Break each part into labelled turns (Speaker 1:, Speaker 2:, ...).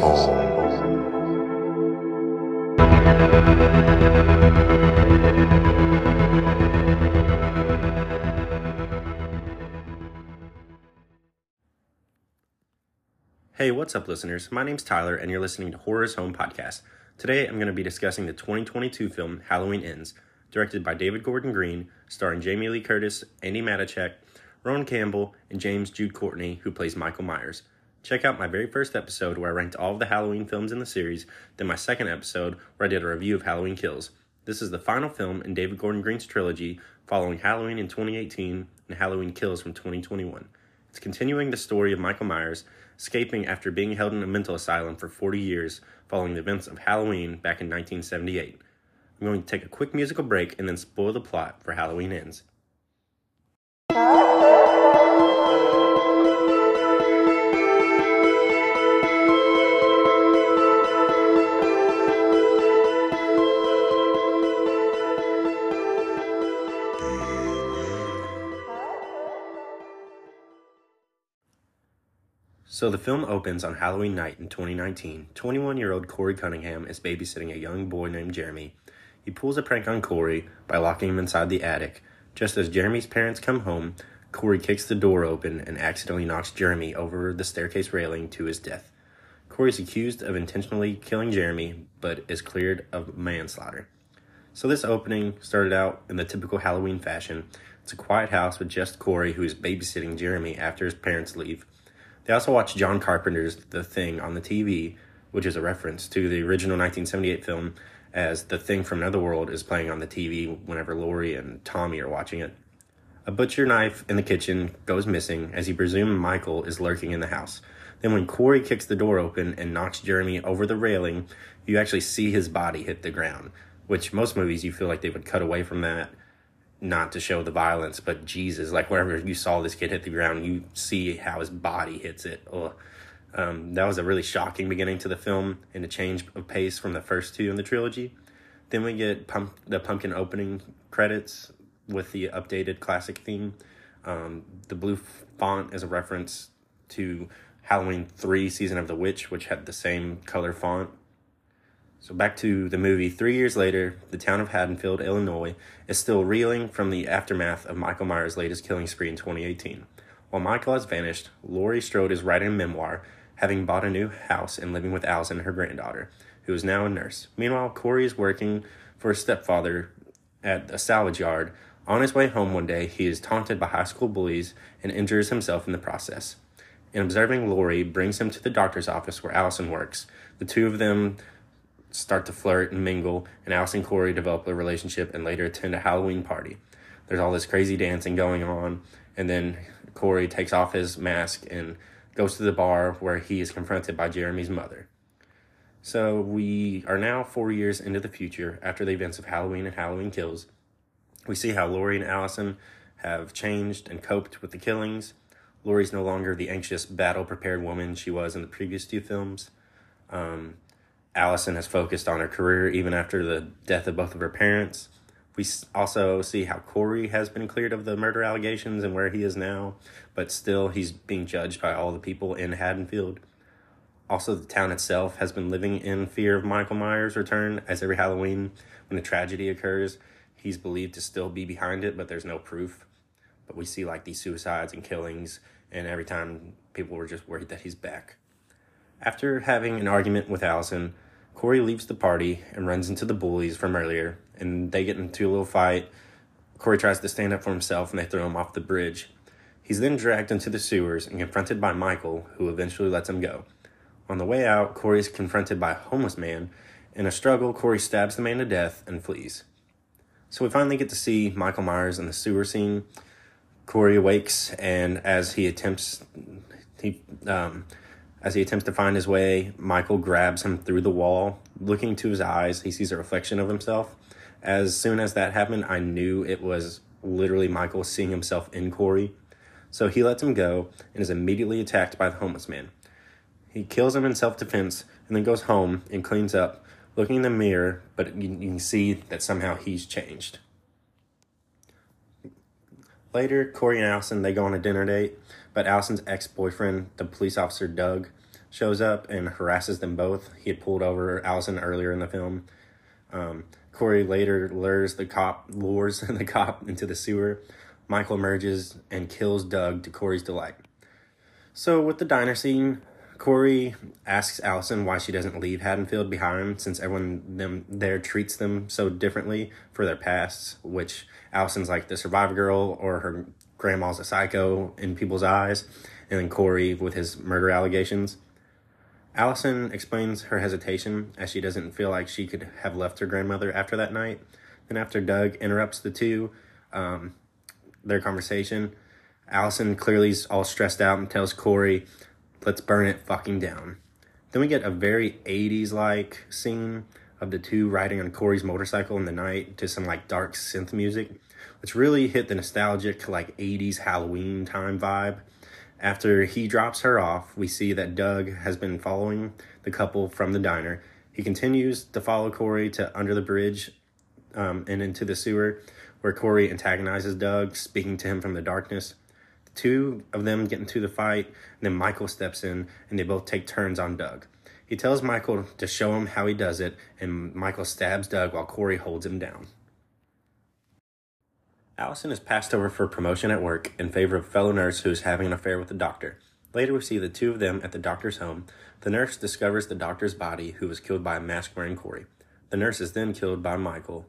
Speaker 1: Hey, what's up, listeners? My name's Tyler, and you're listening to Horror's Home Podcast. Today, I'm going to be discussing the 2022 film Halloween Ends, directed by David Gordon Green, starring Jamie Lee Curtis, Andi Matichak, Rohan Campbell, and James Jude Courtney, who plays Michael Myers. Check out my very first episode where I ranked all of the Halloween films in the series, then my second episode where I did a review of Halloween Kills. This is the final film in David Gordon Green's trilogy, following Halloween in 2018 and Halloween Kills from 2021. It's continuing the story of Michael Myers escaping after being held in a mental asylum for 40 years following the events of Halloween back in 1978. I'm going to take a quick musical break and then spoil the plot for Halloween Ends. So the film opens on Halloween night in 2019. 21 year old Corey Cunningham is babysitting a young boy named Jeremy. He pulls a prank on Corey by locking him inside the attic. Just as Jeremy's parents come home, Corey kicks the door open and accidentally knocks Jeremy over the staircase railing to his death. Corey is accused of intentionally killing Jeremy, but is cleared of manslaughter. So this opening started out in the typical Halloween fashion. It's a quiet house with just Corey, who is babysitting Jeremy after his parents leave. They also watched John Carpenter's The Thing on the TV, which is a reference to the original 1978 film, as The Thing from Another World is playing on the TV whenever Laurie and Tommy are watching it. A butcher knife in the kitchen goes missing as he presumes Michael is lurking in the house. Then, when Corey kicks the door open and knocks Jeremy over the railing, you actually see his body hit the ground, which most movies you feel like they would cut away from that not to show the violence, but Jesus, like whenever you saw this kid hit the ground, you see how his body hits it. Um, that was a really shocking beginning to the film and a change of pace from the first two in the trilogy. Then we get pump, the pumpkin opening credits with the updated classic theme. Um, the blue font is a reference to Halloween 3 Season of the Witch, which had the same color font. So back to the movie. Three years later, the town of Haddonfield, Illinois, is still reeling from the aftermath of Michael Myers' latest killing spree in 2018. While Michael has vanished, Laurie Strode is writing a memoir, having bought a new house and living with Allison, her granddaughter, who is now a nurse. Meanwhile, Corey is working for his stepfather at a salvage yard. On his way home one day, he is taunted by high school bullies and injures himself in the process. In observing Laurie brings him to the doctor's office where Allison works. The two of them start to flirt and mingle, and Alice and Corey develop a relationship and later attend a Halloween party. There's all this crazy dancing going on, and then Corey takes off his mask and goes to the bar where he is confronted by Jeremy's mother. So we are now four years into the future after the events of Halloween and Halloween Kills. We see how Laurie and Allison have changed and coped with the killings. Laurie's no longer the anxious, battle prepared woman she was in the previous two films. Um, Allison has focused on her career even after the death of both of her parents. We also see how Corey has been cleared of the murder allegations and where he is now, but still he's being judged by all the people in Haddonfield. Also, the town itself has been living in fear of Michael Myers' return, as every Halloween, when a tragedy occurs, he's believed to still be behind it, but there's no proof. But we see like these suicides and killings, and every time people were just worried that he's back. After having an argument with Allison, Corey leaves the party and runs into the bullies from earlier, and they get into a little fight. Corey tries to stand up for himself, and they throw him off the bridge. He's then dragged into the sewers and confronted by Michael, who eventually lets him go. On the way out, Corey is confronted by a homeless man. In a struggle, Corey stabs the man to death and flees. So we finally get to see Michael Myers in the sewer scene. Corey awakes, and as he attempts, he um, as he attempts to find his way, Michael grabs him through the wall. Looking to his eyes, he sees a reflection of himself. As soon as that happened, I knew it was literally Michael seeing himself in Corey. So he lets him go and is immediately attacked by the homeless man. He kills him in self defense and then goes home and cleans up, looking in the mirror, but you, you can see that somehow he's changed. Later, Corey and Allison they go on a dinner date, but Allison's ex-boyfriend, the police officer Doug, shows up and harasses them both. He had pulled over Allison earlier in the film. Um, Corey later lures the cop, lures the cop into the sewer. Michael emerges and kills Doug to Corey's delight. So, with the diner scene, Corey asks Allison why she doesn't leave Haddonfield behind since everyone them there treats them so differently for their pasts, which Allison's like the survivor girl or her grandma's a psycho in people's eyes, and then Corey with his murder allegations. Allison explains her hesitation as she doesn't feel like she could have left her grandmother after that night. Then, after Doug interrupts the two, um, their conversation, Allison clearly is all stressed out and tells Corey, let's burn it fucking down. Then we get a very 80s like scene of the two riding on Corey's motorcycle in the night to some like dark synth music, which really hit the nostalgic like 80s Halloween time vibe. After he drops her off, we see that Doug has been following the couple from the diner. He continues to follow Corey to under the bridge um, and into the sewer, where Corey antagonizes Doug, speaking to him from the darkness. The two of them get into the fight, and then Michael steps in, and they both take turns on Doug. He tells Michael to show him how he does it, and Michael stabs Doug while Corey holds him down. Allison is passed over for promotion at work in favor of a fellow nurse who is having an affair with the doctor. Later, we see the two of them at the doctor's home. The nurse discovers the doctor's body, who was killed by a mask wearing Corey. The nurse is then killed by Michael.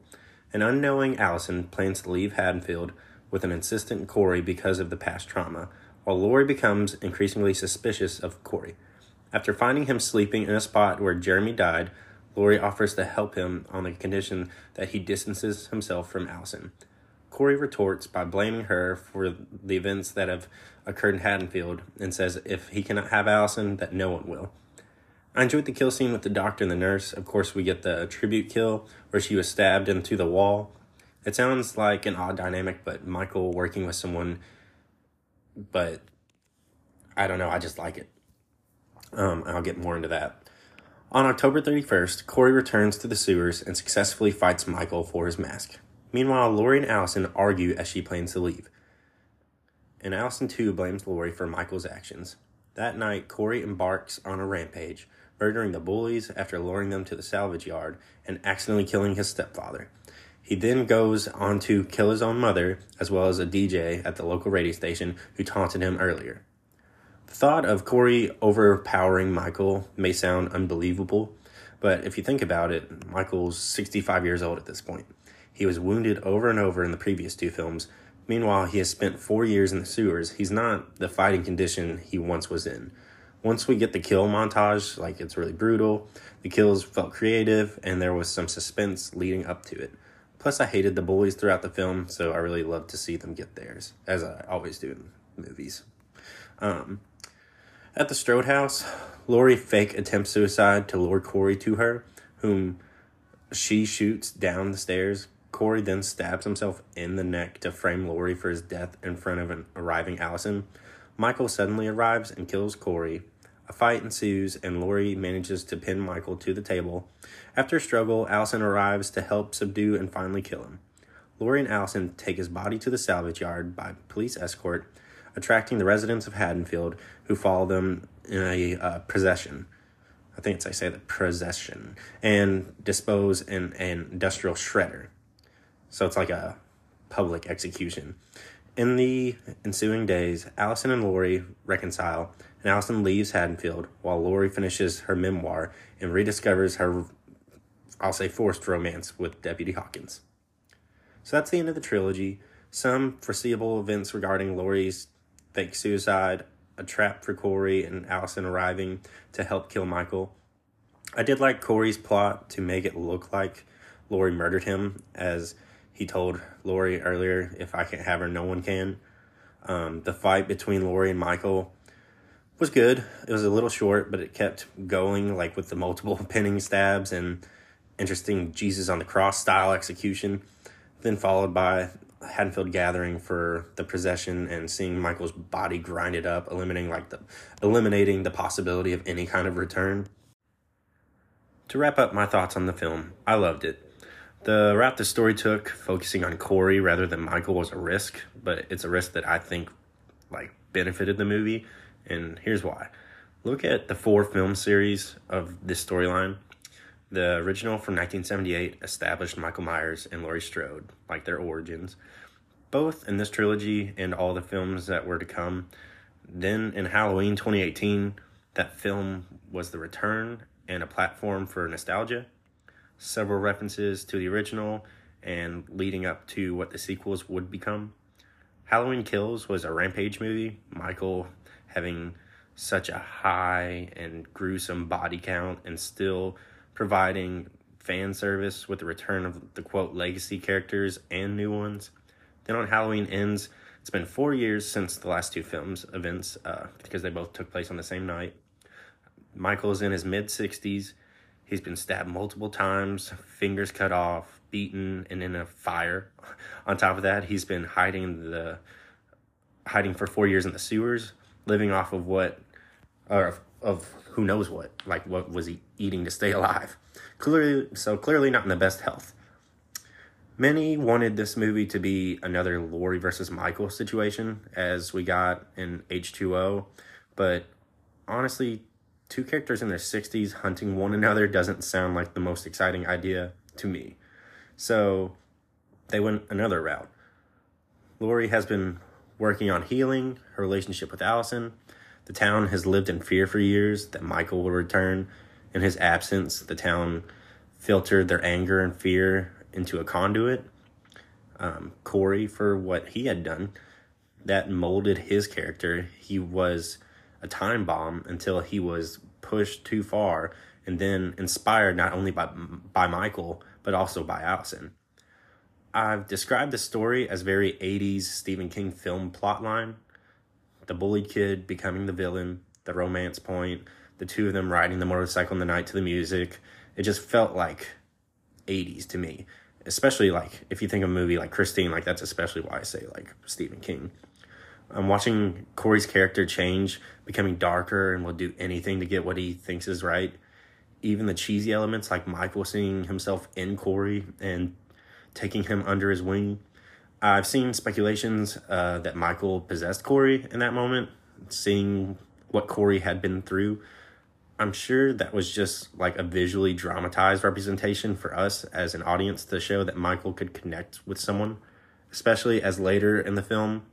Speaker 1: An unknowing Allison plans to leave Haddonfield with an insistent Corey because of the past trauma, while Laurie becomes increasingly suspicious of Corey. After finding him sleeping in a spot where Jeremy died, Laurie offers to help him on the condition that he distances himself from Allison. Corey retorts by blaming her for the events that have occurred in Haddonfield and says if he cannot have Allison, that no one will. I enjoyed the kill scene with the doctor and the nurse. Of course, we get the tribute kill where she was stabbed into the wall. It sounds like an odd dynamic, but Michael working with someone, but I don't know, I just like it. Um, I'll get more into that. On October 31st, Corey returns to the sewers and successfully fights Michael for his mask. Meanwhile, Laurie and Allison argue as she plans to leave. And Allison too blames Laurie for Michael's actions. That night, Corey embarks on a rampage, murdering the bullies after luring them to the salvage yard and accidentally killing his stepfather. He then goes on to kill his own mother, as well as a DJ at the local radio station who taunted him earlier. The thought of Corey overpowering Michael may sound unbelievable, but if you think about it, Michael's 65 years old at this point. He was wounded over and over in the previous two films. Meanwhile, he has spent four years in the sewers. He's not the fighting condition he once was in. Once we get the kill montage, like it's really brutal, the kills felt creative, and there was some suspense leading up to it. Plus, I hated the bullies throughout the film, so I really loved to see them get theirs, as I always do in movies. Um, at the Strode house, Laurie fake attempts suicide to lure Corey to her, whom she shoots down the stairs, Corey then stabs himself in the neck to frame Laurie for his death in front of an arriving Allison. Michael suddenly arrives and kills Corey. A fight ensues, and Laurie manages to pin Michael to the table. After a struggle, Allison arrives to help subdue and finally kill him. Laurie and Allison take his body to the salvage yard by police escort, attracting the residents of Haddonfield who follow them in a uh, procession. I think it's I say the procession and dispose in an industrial shredder. So it's like a public execution. In the ensuing days, Allison and Laurie reconcile, and Allison leaves Haddonfield while Laurie finishes her memoir and rediscovers her, I'll say, forced romance with Deputy Hawkins. So that's the end of the trilogy. Some foreseeable events regarding Laurie's fake suicide, a trap for Corey, and Allison arriving to help kill Michael. I did like Corey's plot to make it look like Laurie murdered him, as he told Laurie earlier, if I can't have her, no one can. Um, the fight between Laurie and Michael was good. It was a little short, but it kept going, like with the multiple pinning stabs and interesting Jesus on the cross style execution. Then followed by Haddonfield gathering for the possession and seeing Michael's body grinded up, eliminating like the eliminating the possibility of any kind of return. To wrap up my thoughts on the film, I loved it. The route the story took, focusing on Corey rather than Michael, was a risk, but it's a risk that I think like benefited the movie, and here's why. Look at the four film series of this storyline. The original from 1978 established Michael Myers and Laurie Strode, like their origins, both in this trilogy and all the films that were to come. Then in Halloween 2018, that film was the return and a platform for nostalgia. Several references to the original and leading up to what the sequels would become. Halloween Kills was a rampage movie, Michael having such a high and gruesome body count and still providing fan service with the return of the quote legacy characters and new ones. Then on Halloween Ends, it's been four years since the last two films events uh, because they both took place on the same night. Michael's in his mid 60s. He's been stabbed multiple times, fingers cut off, beaten, and in a fire. On top of that, he's been hiding the hiding for four years in the sewers, living off of what, or of, of who knows what, like what was he eating to stay alive. Clearly, so clearly not in the best health. Many wanted this movie to be another Laurie versus Michael situation, as we got in H2O, but honestly, two characters in their 60s hunting one another doesn't sound like the most exciting idea to me. So they went another route. Laurie has been working on healing her relationship with Allison. The town has lived in fear for years that Michael will return. In his absence, the town filtered their anger and fear into a conduit. Um, Corey, for what he had done, that molded his character. He was a time bomb until he was pushed too far and then inspired not only by by Michael but also by Allison. I've described the story as very 80s Stephen King film plotline. The bullied kid becoming the villain, the romance point, the two of them riding the motorcycle in the night to the music. It just felt like 80s to me. Especially like if you think of a movie like Christine, like that's especially why I say like Stephen King. I'm watching Corey's character change, becoming darker, and will do anything to get what he thinks is right. Even the cheesy elements, like Michael seeing himself in Corey and taking him under his wing. I've seen speculations uh, that Michael possessed Corey in that moment, seeing what Corey had been through. I'm sure that was just like a visually dramatized representation for us as an audience to show that Michael could connect with someone, especially as later in the film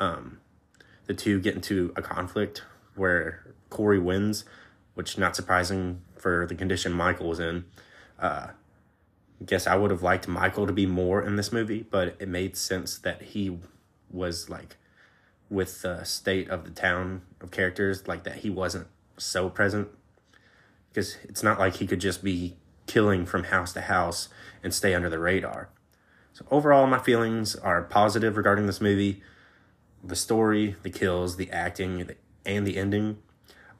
Speaker 1: um, the two get into a conflict where Corey wins, which not surprising for the condition Michael was in. Uh, guess I would have liked Michael to be more in this movie, but it made sense that he was like with the state of the town of characters, like that he wasn't so present. Because it's not like he could just be killing from house to house and stay under the radar. So overall, my feelings are positive regarding this movie the story, the kills, the acting, and the ending.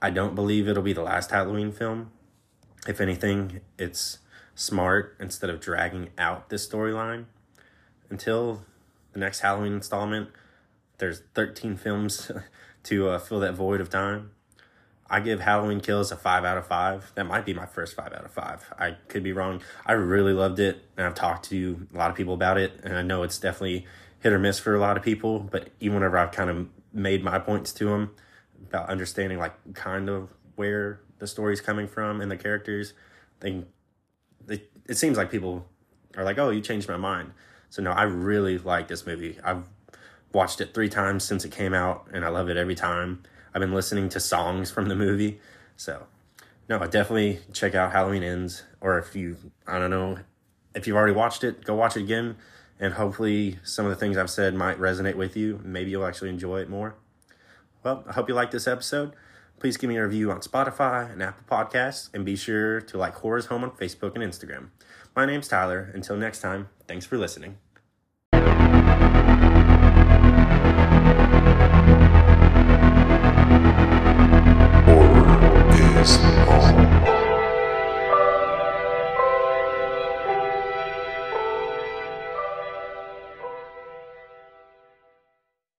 Speaker 1: I don't believe it'll be the last Halloween film. If anything, it's smart instead of dragging out this storyline until the next Halloween installment. There's 13 films to uh, fill that void of time. I give Halloween Kills a 5 out of 5. That might be my first 5 out of 5. I could be wrong. I really loved it, and I've talked to a lot of people about it, and I know it's definitely hit or miss for a lot of people. But even whenever I've kind of made my points to them about understanding like kind of where the story's coming from and the characters, they, they it seems like people are like, "Oh, you changed my mind." So no, I really like this movie. I've watched it three times since it came out, and I love it every time. I've been listening to songs from the movie, so no, definitely check out Halloween Ends. Or if you, I don't know, if you've already watched it, go watch it again and hopefully some of the things I've said might resonate with you. Maybe you'll actually enjoy it more. Well, I hope you liked this episode. Please give me a review on Spotify and Apple Podcasts, and be sure to like Horror's Home on Facebook and Instagram. My name's Tyler. Until next time, thanks for listening.